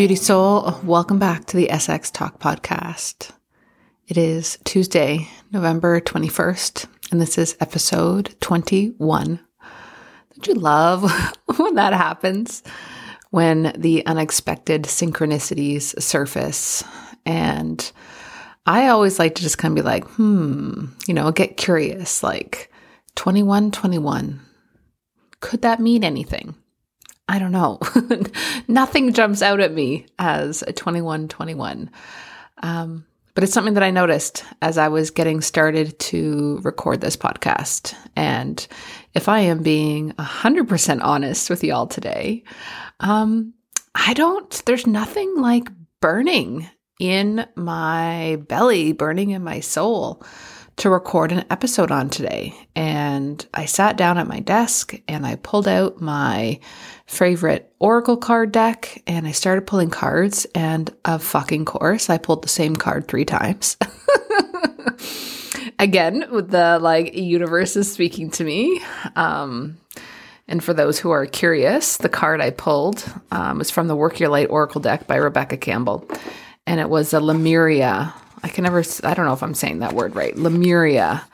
Beauty Soul, welcome back to the SX Talk podcast. It is Tuesday, November 21st, and this is episode 21. Don't you love when that happens? When the unexpected synchronicities surface. And I always like to just kind of be like, hmm, you know, get curious, like 21, 21. Could that mean anything? I don't know. Nothing jumps out at me as a 21 21. Um, but it's something that I noticed as I was getting started to record this podcast. And if I am being 100% honest with y'all today, um, I don't, there's nothing like burning in my belly, burning in my soul to record an episode on today. And I sat down at my desk and I pulled out my favorite Oracle card deck and I started pulling cards. And of fucking course, I pulled the same card three times. Again, with the like universe is speaking to me. Um, and for those who are curious, the card I pulled um, was from the Work Your Light Oracle deck by Rebecca Campbell. And it was a Lemuria I can never, I don't know if I'm saying that word right. Lemuria.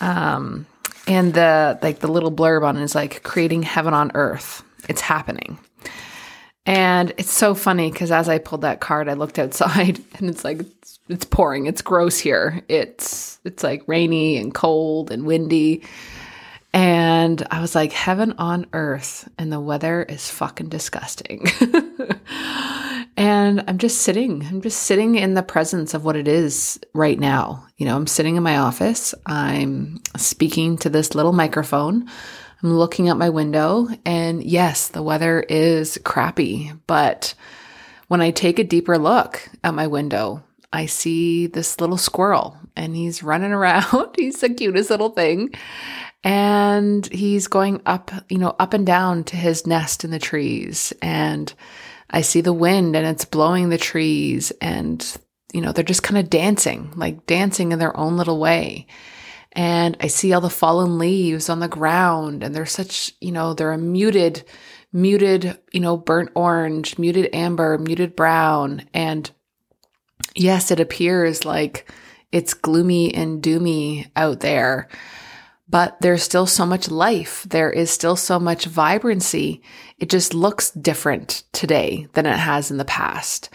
Um, and the, like the little blurb on it is like creating heaven on earth. It's happening. And it's so funny because as I pulled that card, I looked outside and it's like, it's, it's pouring. It's gross here. It's, it's like rainy and cold and windy. And I was like, heaven on earth. And the weather is fucking disgusting. And I'm just sitting, I'm just sitting in the presence of what it is right now. You know, I'm sitting in my office, I'm speaking to this little microphone, I'm looking out my window, and yes, the weather is crappy, but when I take a deeper look at my window, I see this little squirrel and he's running around. he's the cutest little thing. And he's going up, you know, up and down to his nest in the trees. And I see the wind and it's blowing the trees and, you know, they're just kind of dancing, like dancing in their own little way. And I see all the fallen leaves on the ground and they're such, you know, they're a muted, muted, you know, burnt orange, muted amber, muted brown. And yes, it appears like it's gloomy and doomy out there but there's still so much life. There is still so much vibrancy. It just looks different today than it has in the past.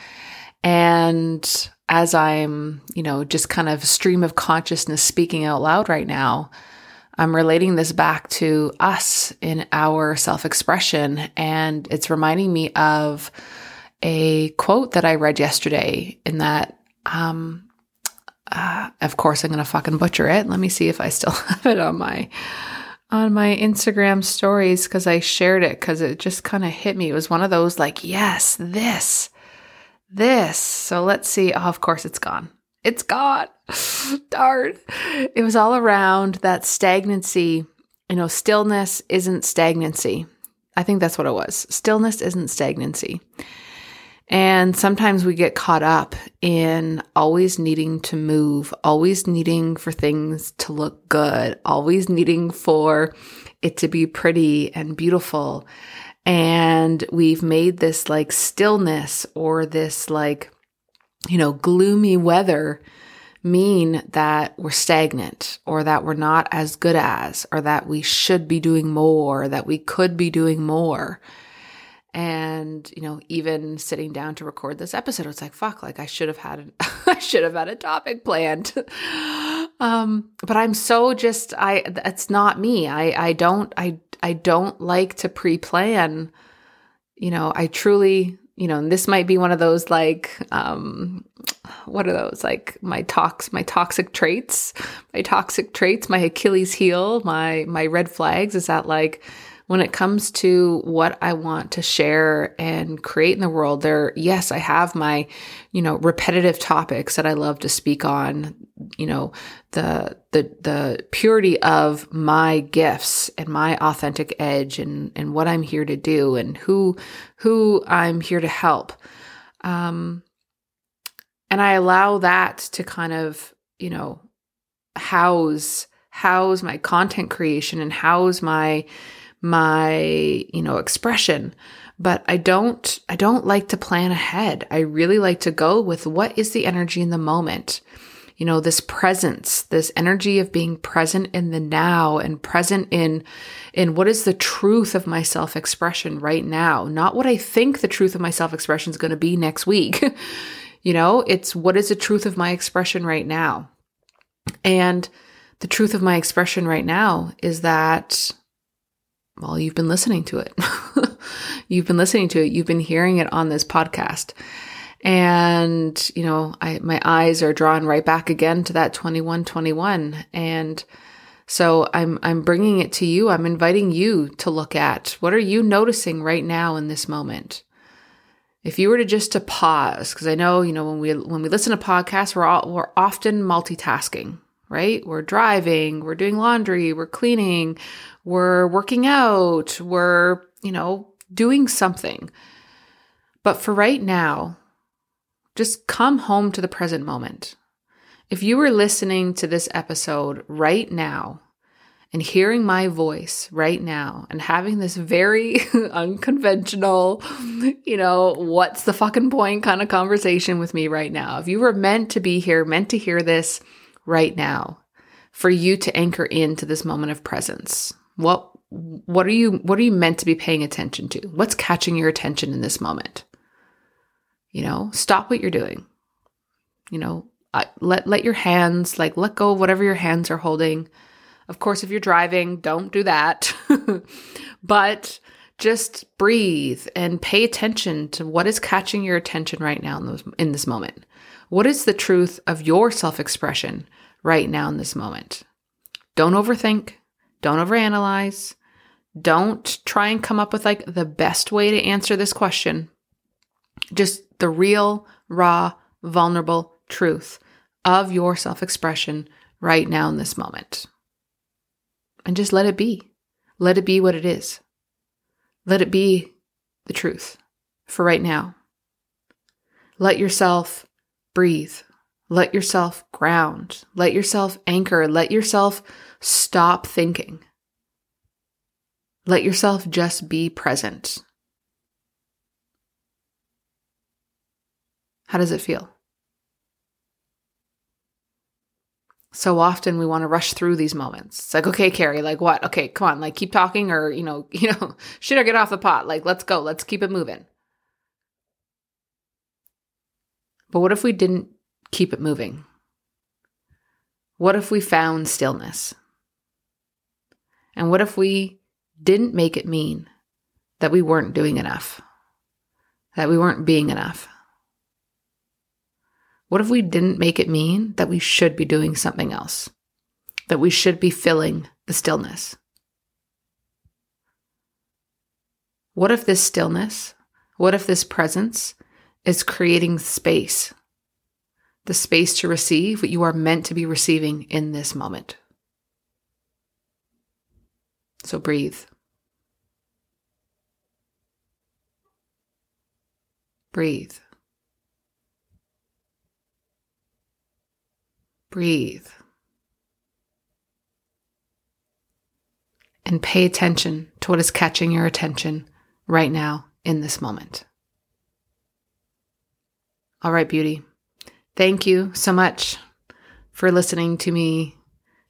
And as I'm, you know, just kind of stream of consciousness speaking out loud right now, I'm relating this back to us in our self expression. And it's reminding me of a quote that I read yesterday in that um, uh, of course, I'm gonna fucking butcher it. Let me see if I still have it on my on my Instagram stories because I shared it because it just kind of hit me. It was one of those like, yes, this, this. So let's see. Oh, of course, it's gone. It's gone. Darn. It was all around that stagnancy. You know, stillness isn't stagnancy. I think that's what it was. Stillness isn't stagnancy. And sometimes we get caught up in always needing to move, always needing for things to look good, always needing for it to be pretty and beautiful. And we've made this like stillness or this like, you know, gloomy weather mean that we're stagnant or that we're not as good as or that we should be doing more, that we could be doing more and you know even sitting down to record this episode it's like fuck like i should have had i should have had a topic planned. Um but i'm so just i that's not me. I i don't i i don't like to pre-plan. You know i truly you know and this might be one of those like um what are those? Like my tox my toxic traits my toxic traits my achilles heel my my red flags. Is that like when it comes to what I want to share and create in the world, there, yes, I have my, you know, repetitive topics that I love to speak on, you know, the, the, the purity of my gifts and my authentic edge and, and what I'm here to do and who, who I'm here to help. Um, and I allow that to kind of, you know, house, house my content creation and house my, my, you know, expression. But I don't, I don't like to plan ahead. I really like to go with what is the energy in the moment you know, this presence, this energy of being present in the now and present in, in what is the truth of my self expression right now, not what I think the truth of my self expression is going to be next week. you know, it's what is the truth of my expression right now. And the truth of my expression right now is that, well, you've been listening to it. you've been listening to it. You've been hearing it on this podcast. And, you know, I, my eyes are drawn right back again to that 2121. And so I'm, I'm bringing it to you. I'm inviting you to look at what are you noticing right now in this moment? If you were to just to pause, because I know, you know, when we, when we listen to podcasts, we're all, we're often multitasking, right? We're driving, we're doing laundry, we're cleaning, we're working out, we're, you know, doing something. But for right now, just come home to the present moment. If you were listening to this episode right now and hearing my voice right now and having this very unconventional, you know, what's the fucking point kind of conversation with me right now, if you were meant to be here, meant to hear this right now, for you to anchor into this moment of presence, what what are you what are you meant to be paying attention to? What's catching your attention in this moment? You know, stop what you're doing. You know, let let your hands like let go of whatever your hands are holding. Of course, if you're driving, don't do that. but just breathe and pay attention to what is catching your attention right now in, those, in this moment. What is the truth of your self expression right now in this moment? Don't overthink. Don't overanalyze. Don't try and come up with like the best way to answer this question. Just the real, raw, vulnerable truth of your self expression right now in this moment. And just let it be. Let it be what it is. Let it be the truth for right now. Let yourself breathe. Let yourself ground. Let yourself anchor. Let yourself stop thinking. Let yourself just be present How does it feel? So often we want to rush through these moments. It's like, okay, Kari, like what? Okay, come on, like keep talking or, you know, you know, should I get off the pot? Like, let's go. Let's keep it moving. But what if we didn't keep it moving? What if we found stillness? And what if we didn't make it mean that we weren't doing enough? That we weren't being enough? What if we didn't make it mean that we should be doing something else? That we should be filling the stillness? What if this stillness, what if this presence is creating space? The space to receive what you are meant to be receiving in this moment. So breathe. Breathe. Breathe. And pay attention to what is catching your attention right now in this moment. All right, beauty. Thank you so much for listening to me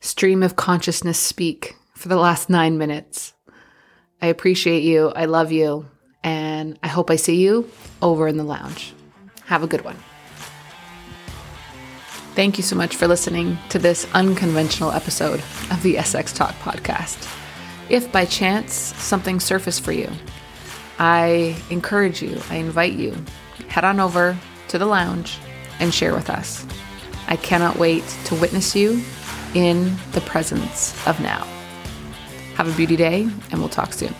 stream of consciousness speak for the last nine minutes. I appreciate you. I love you. And I hope I see you over in the lounge. Have a good one. Thank you so much for listening to this unconventional episode of the SX Talk podcast. If by chance something surfaced for you, I encourage you, I invite you, head on over to the lounge and share with us. I cannot wait to witness you in the presence of now. Have a beauty day, and we'll talk soon.